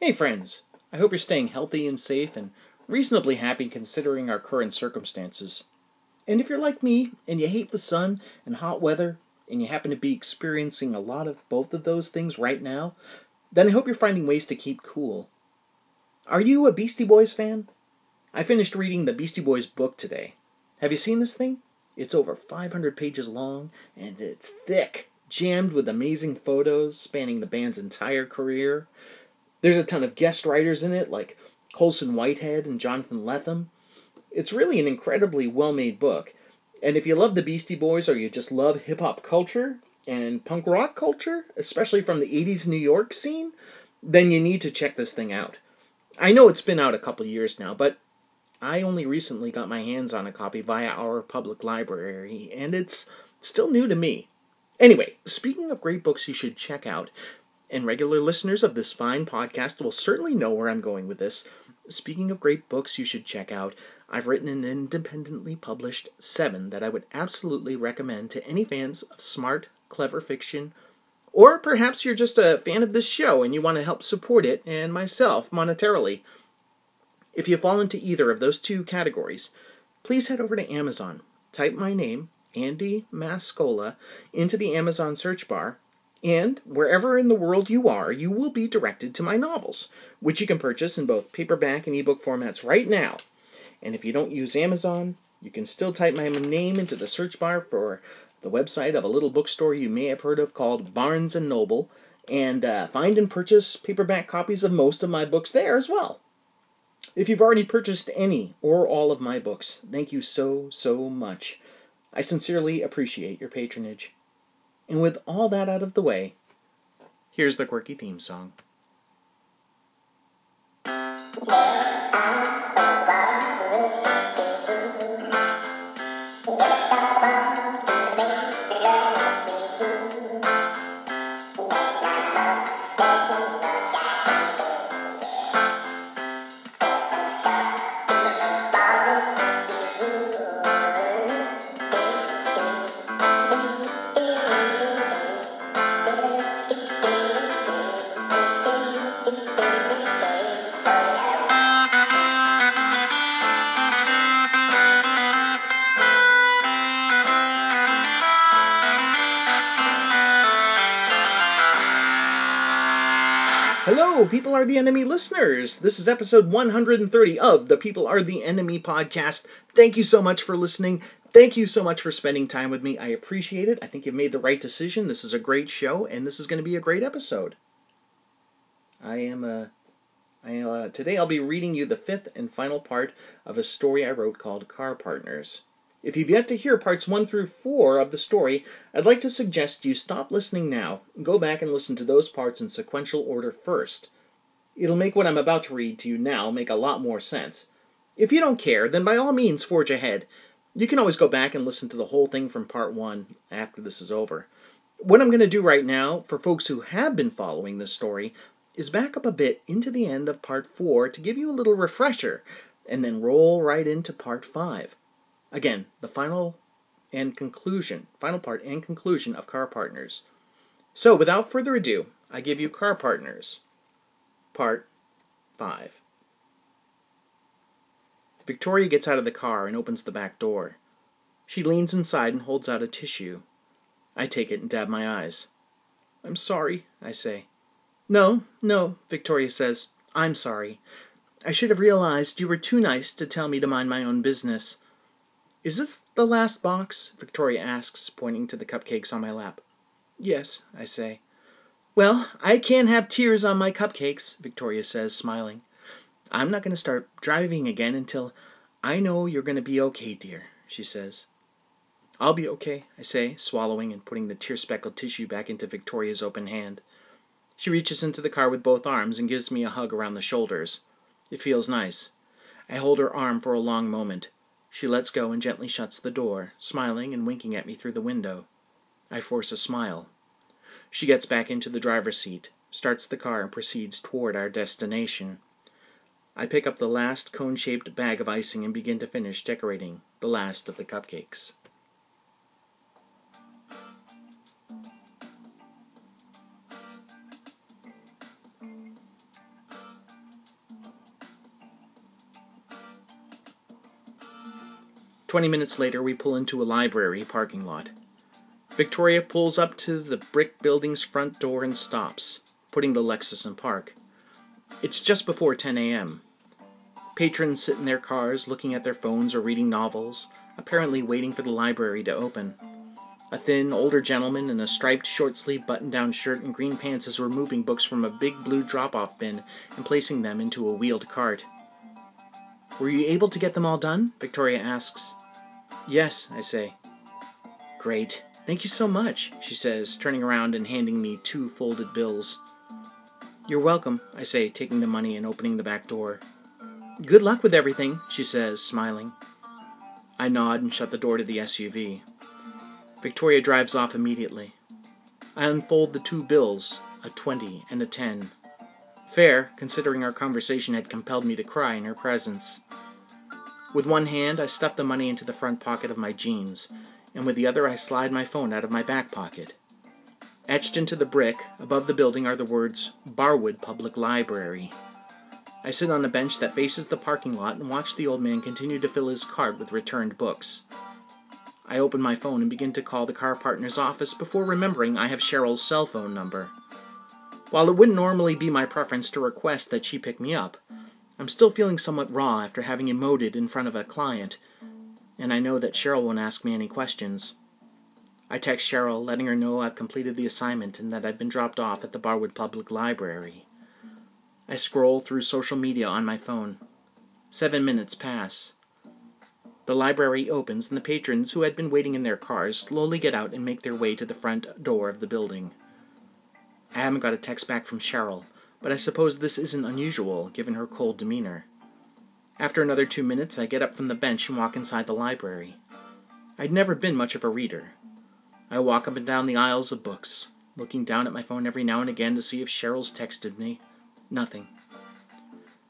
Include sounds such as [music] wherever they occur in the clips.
Hey, friends! I hope you're staying healthy and safe and reasonably happy considering our current circumstances. And if you're like me and you hate the sun and hot weather, and you happen to be experiencing a lot of both of those things right now, then I hope you're finding ways to keep cool. Are you a Beastie Boys fan? I finished reading the Beastie Boys book today. Have you seen this thing? It's over 500 pages long and it's thick, jammed with amazing photos spanning the band's entire career. There's a ton of guest writers in it, like Colson Whitehead and Jonathan Lethem. It's really an incredibly well made book. And if you love the Beastie Boys or you just love hip hop culture and punk rock culture, especially from the 80s New York scene, then you need to check this thing out. I know it's been out a couple years now, but I only recently got my hands on a copy via our public library, and it's still new to me. Anyway, speaking of great books you should check out, and regular listeners of this fine podcast will certainly know where I'm going with this. Speaking of great books you should check out, I've written an independently published seven that I would absolutely recommend to any fans of smart, clever fiction, or perhaps you're just a fan of this show and you want to help support it and myself monetarily. If you fall into either of those two categories, please head over to Amazon. Type my name, Andy Mascola, into the Amazon search bar, and wherever in the world you are, you will be directed to my novels, which you can purchase in both paperback and ebook formats right now. And if you don't use Amazon, you can still type my name into the search bar for the website of a little bookstore you may have heard of called Barnes and Noble, and uh, find and purchase paperback copies of most of my books there as well. If you've already purchased any or all of my books, thank you so, so much. I sincerely appreciate your patronage. And with all that out of the way, here's the quirky theme song. Hello, People Are the Enemy listeners. This is episode 130 of the People Are the Enemy podcast. Thank you so much for listening. Thank you so much for spending time with me. I appreciate it. I think you've made the right decision. This is a great show, and this is going to be a great episode. I am a. I, uh, today I'll be reading you the fifth and final part of a story I wrote called Car Partners. If you've yet to hear parts 1 through 4 of the story, I'd like to suggest you stop listening now go back and listen to those parts in sequential order first. It'll make what I'm about to read to you now make a lot more sense. If you don't care, then by all means forge ahead. You can always go back and listen to the whole thing from part 1 after this is over. What I'm going to do right now, for folks who have been following this story, is back up a bit into the end of part 4 to give you a little refresher, and then roll right into part 5. Again, the final and conclusion, final part and conclusion of Car Partners. So, without further ado, I give you Car Partners, Part 5. Victoria gets out of the car and opens the back door. She leans inside and holds out a tissue. I take it and dab my eyes. I'm sorry, I say. No, no, Victoria says. I'm sorry. I should have realized you were too nice to tell me to mind my own business. Is this the last box? Victoria asks, pointing to the cupcakes on my lap. Yes, I say. Well, I can't have tears on my cupcakes, Victoria says, smiling. I'm not going to start driving again until I know you're going to be okay, dear, she says. I'll be okay, I say, swallowing and putting the tear speckled tissue back into Victoria's open hand. She reaches into the car with both arms and gives me a hug around the shoulders. It feels nice. I hold her arm for a long moment. She lets go and gently shuts the door, smiling and winking at me through the window. I force a smile. She gets back into the driver's seat, starts the car, and proceeds toward our destination. I pick up the last cone shaped bag of icing and begin to finish decorating the last of the cupcakes. Twenty minutes later, we pull into a library parking lot. Victoria pulls up to the brick building's front door and stops, putting the Lexus in park. It's just before 10 a.m. Patrons sit in their cars looking at their phones or reading novels, apparently waiting for the library to open. A thin, older gentleman in a striped short sleeve button down shirt and green pants is removing books from a big blue drop off bin and placing them into a wheeled cart. Were you able to get them all done? Victoria asks. Yes, I say. Great. Thank you so much, she says, turning around and handing me two folded bills. You're welcome, I say, taking the money and opening the back door. Good luck with everything, she says, smiling. I nod and shut the door to the SUV. Victoria drives off immediately. I unfold the two bills, a 20 and a 10. Fair, considering our conversation had compelled me to cry in her presence. With one hand, I stuff the money into the front pocket of my jeans, and with the other, I slide my phone out of my back pocket. Etched into the brick above the building are the words Barwood Public Library. I sit on a bench that faces the parking lot and watch the old man continue to fill his cart with returned books. I open my phone and begin to call the car partner's office before remembering I have Cheryl's cell phone number. While it wouldn't normally be my preference to request that she pick me up, I'm still feeling somewhat raw after having emoted in front of a client, and I know that Cheryl won't ask me any questions. I text Cheryl, letting her know I've completed the assignment and that I've been dropped off at the Barwood Public Library. I scroll through social media on my phone. Seven minutes pass. The library opens, and the patrons who had been waiting in their cars slowly get out and make their way to the front door of the building. I haven't got a text back from Cheryl, but I suppose this isn't unusual, given her cold demeanor. After another two minutes, I get up from the bench and walk inside the library. I'd never been much of a reader. I walk up and down the aisles of books, looking down at my phone every now and again to see if Cheryl's texted me. Nothing.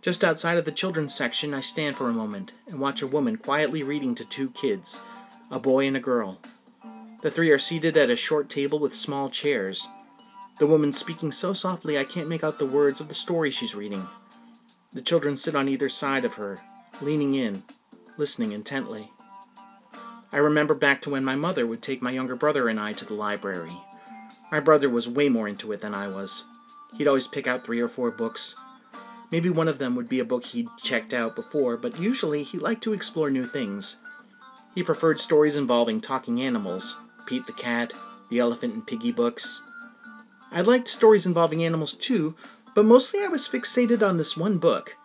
Just outside of the children's section, I stand for a moment and watch a woman quietly reading to two kids, a boy and a girl. The three are seated at a short table with small chairs. The woman speaking so softly I can't make out the words of the story she's reading. The children sit on either side of her, leaning in, listening intently. I remember back to when my mother would take my younger brother and I to the library. My brother was way more into it than I was. He'd always pick out three or four books, Maybe one of them would be a book he'd checked out before, but usually he liked to explore new things. He preferred stories involving talking animals Pete the Cat, the Elephant and Piggie books. I liked stories involving animals too, but mostly I was fixated on this one book.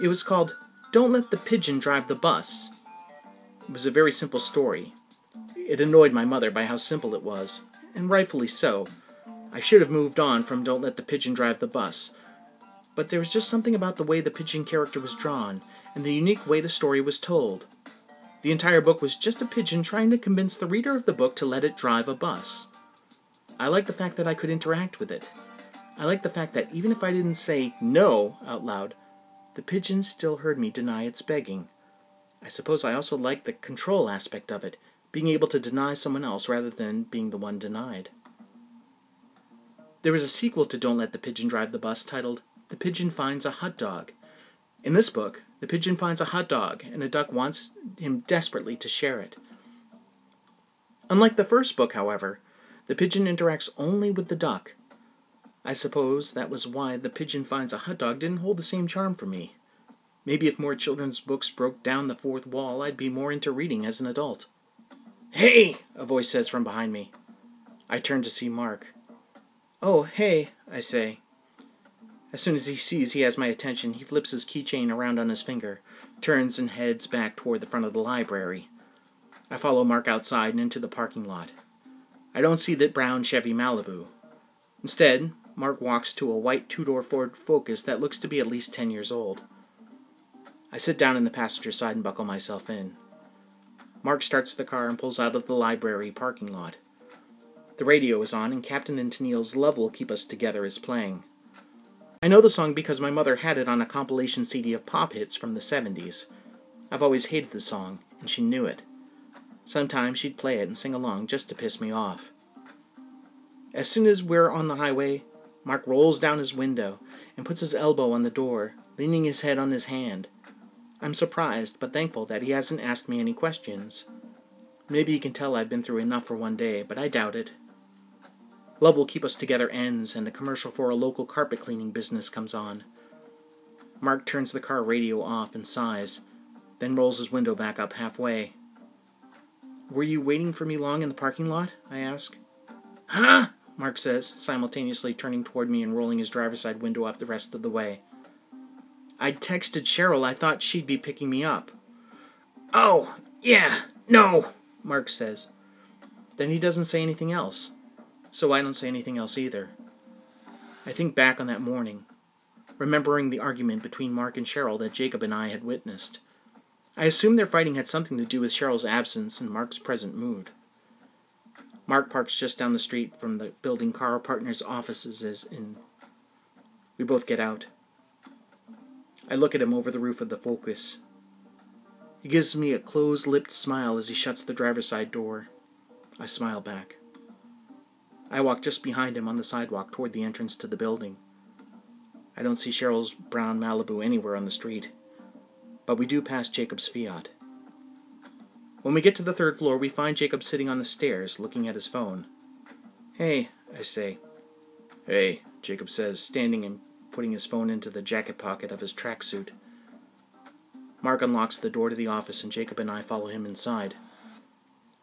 It was called Don't Let the Pigeon Drive the Bus. It was a very simple story. It annoyed my mother by how simple it was, and rightfully so. I should have moved on from Don't Let the Pigeon Drive the Bus, but there was just something about the way the pigeon character was drawn and the unique way the story was told. The entire book was just a pigeon trying to convince the reader of the book to let it drive a bus. I like the fact that I could interact with it. I like the fact that even if I didn't say no out loud, the pigeon still heard me deny its begging. I suppose I also like the control aspect of it, being able to deny someone else rather than being the one denied. There is a sequel to Don't Let the Pigeon Drive the Bus titled the pigeon finds a hot dog. In this book, the pigeon finds a hot dog, and a duck wants him desperately to share it. Unlike the first book, however, the pigeon interacts only with the duck. I suppose that was why The Pigeon Finds a Hot Dog didn't hold the same charm for me. Maybe if more children's books broke down the fourth wall, I'd be more into reading as an adult. Hey! a voice says from behind me. I turn to see Mark. Oh, hey, I say. As soon as he sees he has my attention, he flips his keychain around on his finger, turns and heads back toward the front of the library. I follow Mark outside and into the parking lot. I don't see that brown Chevy Malibu. Instead, Mark walks to a white two door Ford Focus that looks to be at least 10 years old. I sit down in the passenger side and buckle myself in. Mark starts the car and pulls out of the library parking lot. The radio is on, and Captain and Tennille's Love Will Keep Us Together is playing. I know the song because my mother had it on a compilation CD of pop hits from the 70s. I've always hated the song, and she knew it. Sometimes she'd play it and sing along just to piss me off. As soon as we're on the highway, Mark rolls down his window and puts his elbow on the door, leaning his head on his hand. I'm surprised, but thankful that he hasn't asked me any questions. Maybe he can tell I've been through enough for one day, but I doubt it. Love Will Keep Us Together ends, and a commercial for a local carpet cleaning business comes on. Mark turns the car radio off and sighs, then rolls his window back up halfway. Were you waiting for me long in the parking lot? I ask. Huh? Mark says, simultaneously turning toward me and rolling his driver's side window up the rest of the way. I'd texted Cheryl I thought she'd be picking me up. Oh, yeah, no, Mark says. Then he doesn't say anything else, so I don't say anything else either. I think back on that morning, remembering the argument between Mark and Cheryl that Jacob and I had witnessed. I assumed their fighting had something to do with Cheryl's absence and Mark's present mood. Mark parks just down the street from the building Car Partners' offices is in. We both get out. I look at him over the roof of the Focus. He gives me a closed lipped smile as he shuts the driver's side door. I smile back. I walk just behind him on the sidewalk toward the entrance to the building. I don't see Cheryl's brown Malibu anywhere on the street, but we do pass Jacob's Fiat. When we get to the third floor, we find Jacob sitting on the stairs, looking at his phone. Hey, I say. Hey, Jacob says, standing and putting his phone into the jacket pocket of his tracksuit. Mark unlocks the door to the office, and Jacob and I follow him inside.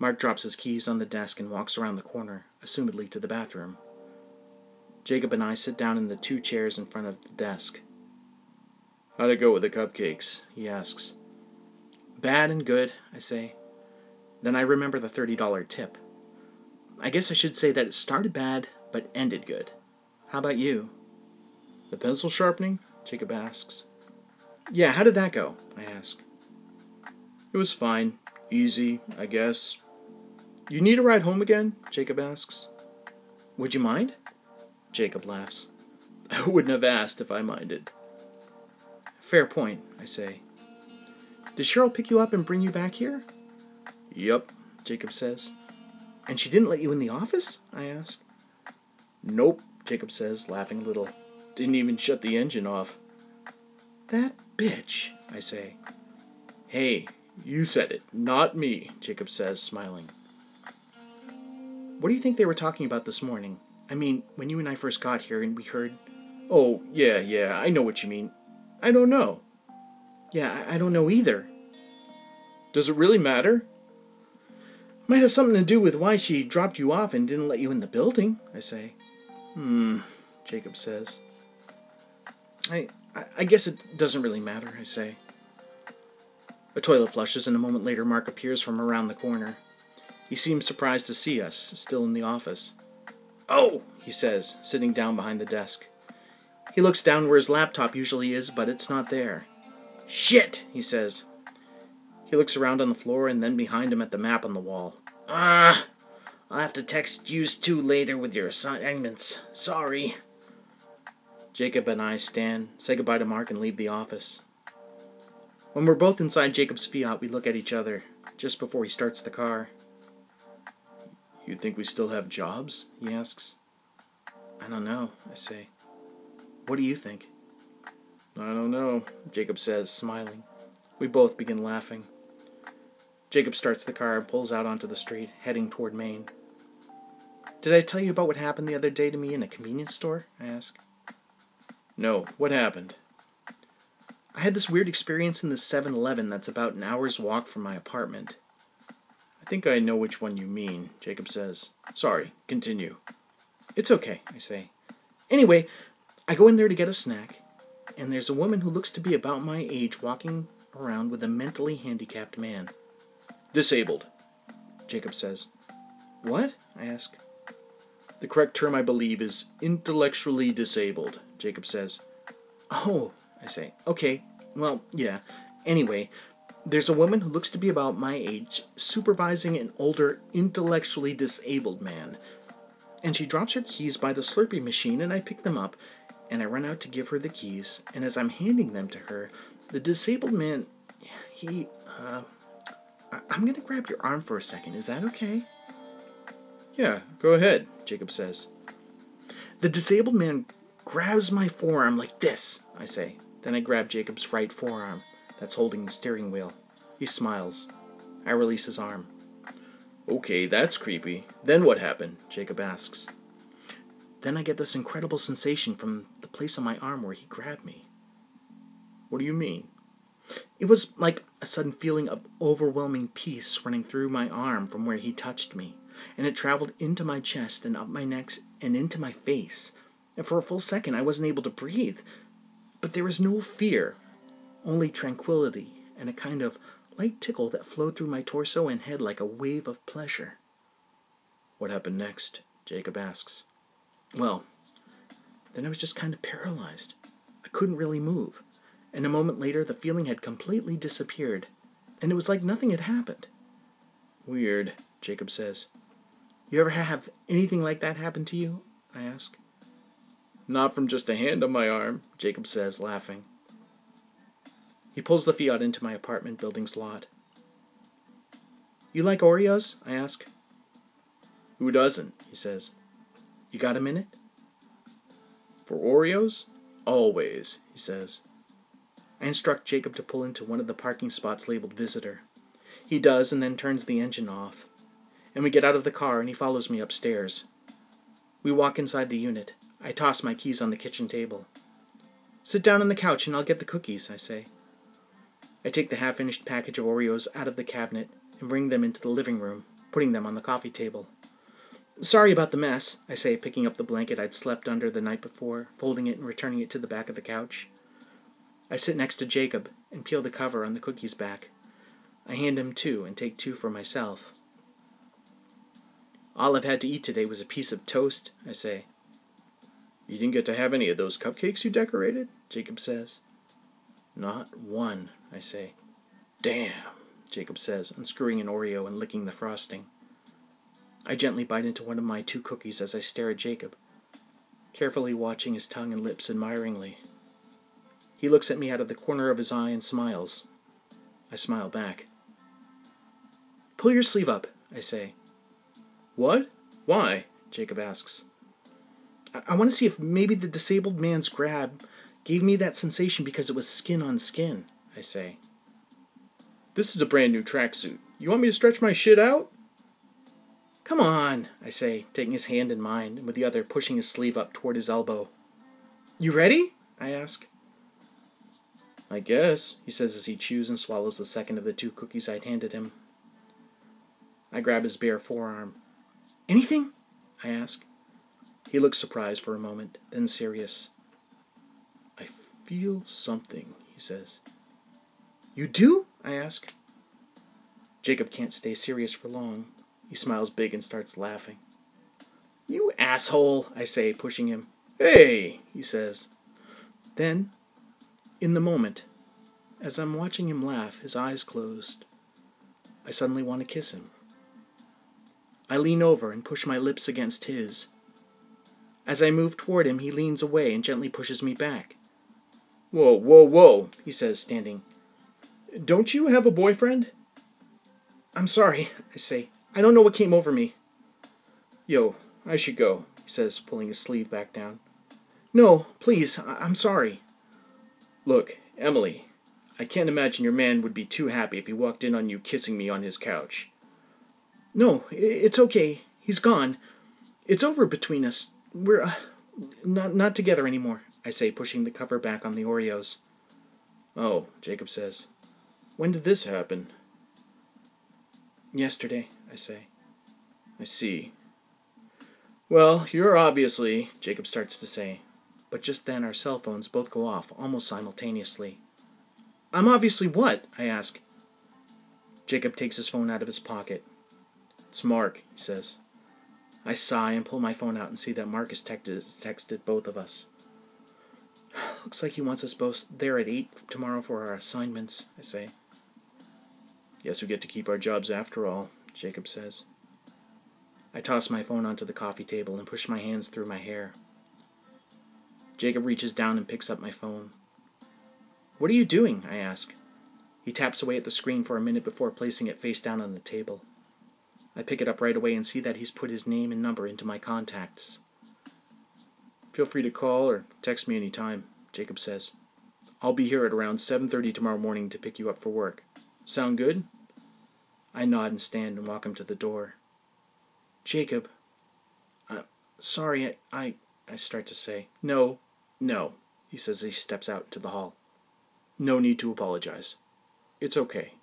Mark drops his keys on the desk and walks around the corner, assumedly to the bathroom. Jacob and I sit down in the two chairs in front of the desk. How'd it go with the cupcakes? he asks. Bad and good, I say. Then I remember the $30 tip. I guess I should say that it started bad, but ended good. How about you? The pencil sharpening? Jacob asks. Yeah, how did that go? I ask. It was fine. Easy, I guess. You need a ride home again? Jacob asks. Would you mind? Jacob laughs. [laughs] I wouldn't have asked if I minded. Fair point, I say. Did Cheryl pick you up and bring you back here? Yep, Jacob says. And she didn't let you in the office? I ask. Nope, Jacob says, laughing a little. Didn't even shut the engine off. That bitch, I say. Hey, you said it, not me, Jacob says, smiling. What do you think they were talking about this morning? I mean, when you and I first got here and we heard. Oh, yeah, yeah, I know what you mean. I don't know. Yeah, I don't know either. Does it really matter? Might have something to do with why she dropped you off and didn't let you in the building, I say. Hmm, Jacob says. I, I guess it doesn't really matter, I say. A toilet flushes, and a moment later, Mark appears from around the corner. He seems surprised to see us, still in the office. Oh, he says, sitting down behind the desk. He looks down where his laptop usually is, but it's not there. Shit, he says. He looks around on the floor and then behind him at the map on the wall. Ah, I'll have to text yous two later with your assignments. Sorry. Jacob and I stand, say goodbye to Mark, and leave the office. When we're both inside Jacob's Fiat, we look at each other just before he starts the car. You think we still have jobs? He asks. I don't know, I say. What do you think? I don't know, Jacob says, smiling. We both begin laughing. Jacob starts the car and pulls out onto the street, heading toward Maine. Did I tell you about what happened the other day to me in a convenience store? I ask. No, what happened? I had this weird experience in the 7 Eleven that's about an hour's walk from my apartment. I think I know which one you mean, Jacob says. Sorry, continue. It's okay, I say. Anyway, I go in there to get a snack, and there's a woman who looks to be about my age walking around with a mentally handicapped man. Disabled, Jacob says. What? I ask. The correct term, I believe, is intellectually disabled, Jacob says. Oh, I say. Okay, well, yeah. Anyway, there's a woman who looks to be about my age supervising an older, intellectually disabled man. And she drops her keys by the Slurpee machine, and I pick them up, and I run out to give her the keys. And as I'm handing them to her, the disabled man, he, uh, I- am gonna grab your arm for a second. Is that okay? Yeah, go ahead, Jacob says. The disabled man grabs my forearm like this, I say. Then I grab Jacob's right forearm. that's holding the steering wheel. He smiles. I release his arm. Okay, that's creepy. Then what happened? Jacob asks. Then I get this incredible sensation from the place on my arm where he grabbed me. What do you mean? It was like a sudden feeling of overwhelming peace running through my arm from where he touched me, and it traveled into my chest and up my neck and into my face. And for a full second, I wasn't able to breathe. But there was no fear, only tranquility and a kind of light tickle that flowed through my torso and head like a wave of pleasure. What happened next? Jacob asks. Well, then I was just kind of paralyzed. I couldn't really move. And a moment later, the feeling had completely disappeared, and it was like nothing had happened. Weird, Jacob says. You ever have anything like that happen to you? I ask. Not from just a hand on my arm, Jacob says, laughing. He pulls the Fiat into my apartment building's lot. You like Oreos? I ask. Who doesn't? He says. You got a minute? For Oreos? Always, he says. I instruct Jacob to pull into one of the parking spots labeled Visitor. He does and then turns the engine off. And we get out of the car and he follows me upstairs. We walk inside the unit. I toss my keys on the kitchen table. Sit down on the couch and I'll get the cookies, I say. I take the half finished package of Oreos out of the cabinet and bring them into the living room, putting them on the coffee table. Sorry about the mess, I say, picking up the blanket I'd slept under the night before, folding it and returning it to the back of the couch. I sit next to Jacob and peel the cover on the cookies back. I hand him two and take two for myself. All I've had to eat today was a piece of toast, I say. You didn't get to have any of those cupcakes you decorated? Jacob says. Not one, I say. Damn, Jacob says, unscrewing an Oreo and licking the frosting. I gently bite into one of my two cookies as I stare at Jacob, carefully watching his tongue and lips admiringly. He looks at me out of the corner of his eye and smiles. I smile back. Pull your sleeve up, I say. What? Why? Jacob asks. I, I want to see if maybe the disabled man's grab gave me that sensation because it was skin on skin. I say. This is a brand new tracksuit. You want me to stretch my shit out? Come on, I say, taking his hand in mine, and with the other pushing his sleeve up toward his elbow. You ready? I ask. I guess, he says as he chews and swallows the second of the two cookies I'd handed him. I grab his bare forearm. Anything? I ask. He looks surprised for a moment, then serious. I feel something, he says. You do? I ask. Jacob can't stay serious for long. He smiles big and starts laughing. You asshole, I say, pushing him. Hey, he says. Then, in the moment, as I'm watching him laugh, his eyes closed, I suddenly want to kiss him. I lean over and push my lips against his. As I move toward him, he leans away and gently pushes me back. Whoa, whoa, whoa, he says, standing. Don't you have a boyfriend? I'm sorry, [laughs] I say. I don't know what came over me. Yo, I should go, he says, pulling his sleeve back down. No, please, I- am sorry. Look, Emily, I can't imagine your man would be too happy if he walked in on you kissing me on his couch. No, it's okay. He's gone. It's over between us. We're uh, not not together anymore. I say, pushing the cover back on the Oreos. Oh, Jacob says. When did this happen? Yesterday, I say. I see. Well, you're obviously, Jacob starts to say, but just then our cell phones both go off almost simultaneously. I'm obviously what? I ask. Jacob takes his phone out of his pocket. It's Mark, he says. I sigh and pull my phone out and see that Mark has texted, both of us. [sighs] Looks like he wants us both there at 8 tomorrow for our assignments, I say. Guess we get to keep our jobs after all, Jacob says. I toss my phone onto the coffee table and push my hands through my hair. Jacob reaches down and picks up my phone. What are you doing? I ask. He taps away at the screen for a minute before placing it face down on the table. I pick it up right away and see that he's put his name and number into my contacts. Feel free to call or text me anytime, Jacob says. I'll be here at around 7:30 tomorrow morning to pick you up for work. Sound good? I nod and stand and walk him to the door. Jacob, uh, sorry, I, I, I start to say. No, no, he says as he steps out into the hall. No need to apologize. It's okay.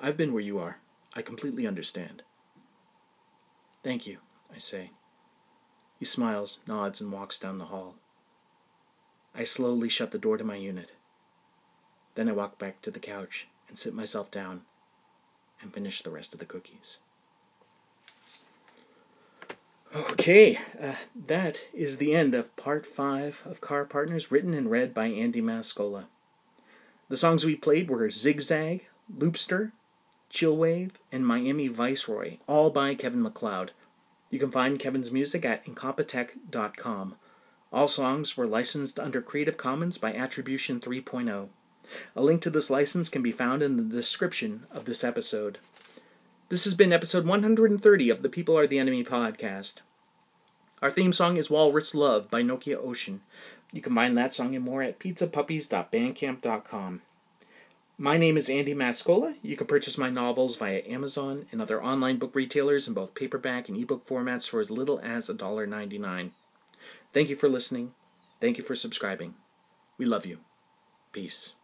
I've been where you are. I completely understand. Thank you, I say. He smiles, nods, and walks down the hall. I slowly shut the door to my unit. Then I walk back to the couch and sit myself down and finish the rest of the cookies. Okay, uh, that is the end of part five of Car Partners, written and read by Andy Mascola. The songs we played were Zigzag, Loopster, Chillwave, and Miami Viceroy, all by Kevin MacLeod. You can find Kevin's music at incompetech.com. All songs were licensed under Creative Commons by Attribution 3.0. A link to this license can be found in the description of this episode. This has been episode 130 of the People Are the Enemy podcast. Our theme song is Walrus Love by Nokia Ocean. You can find that song and more at pizzapuppies.bandcamp.com. My name is Andy Mascola. You can purchase my novels via Amazon and other online book retailers in both paperback and ebook formats for as little as $1.99. Thank you for listening. Thank you for subscribing. We love you. Peace.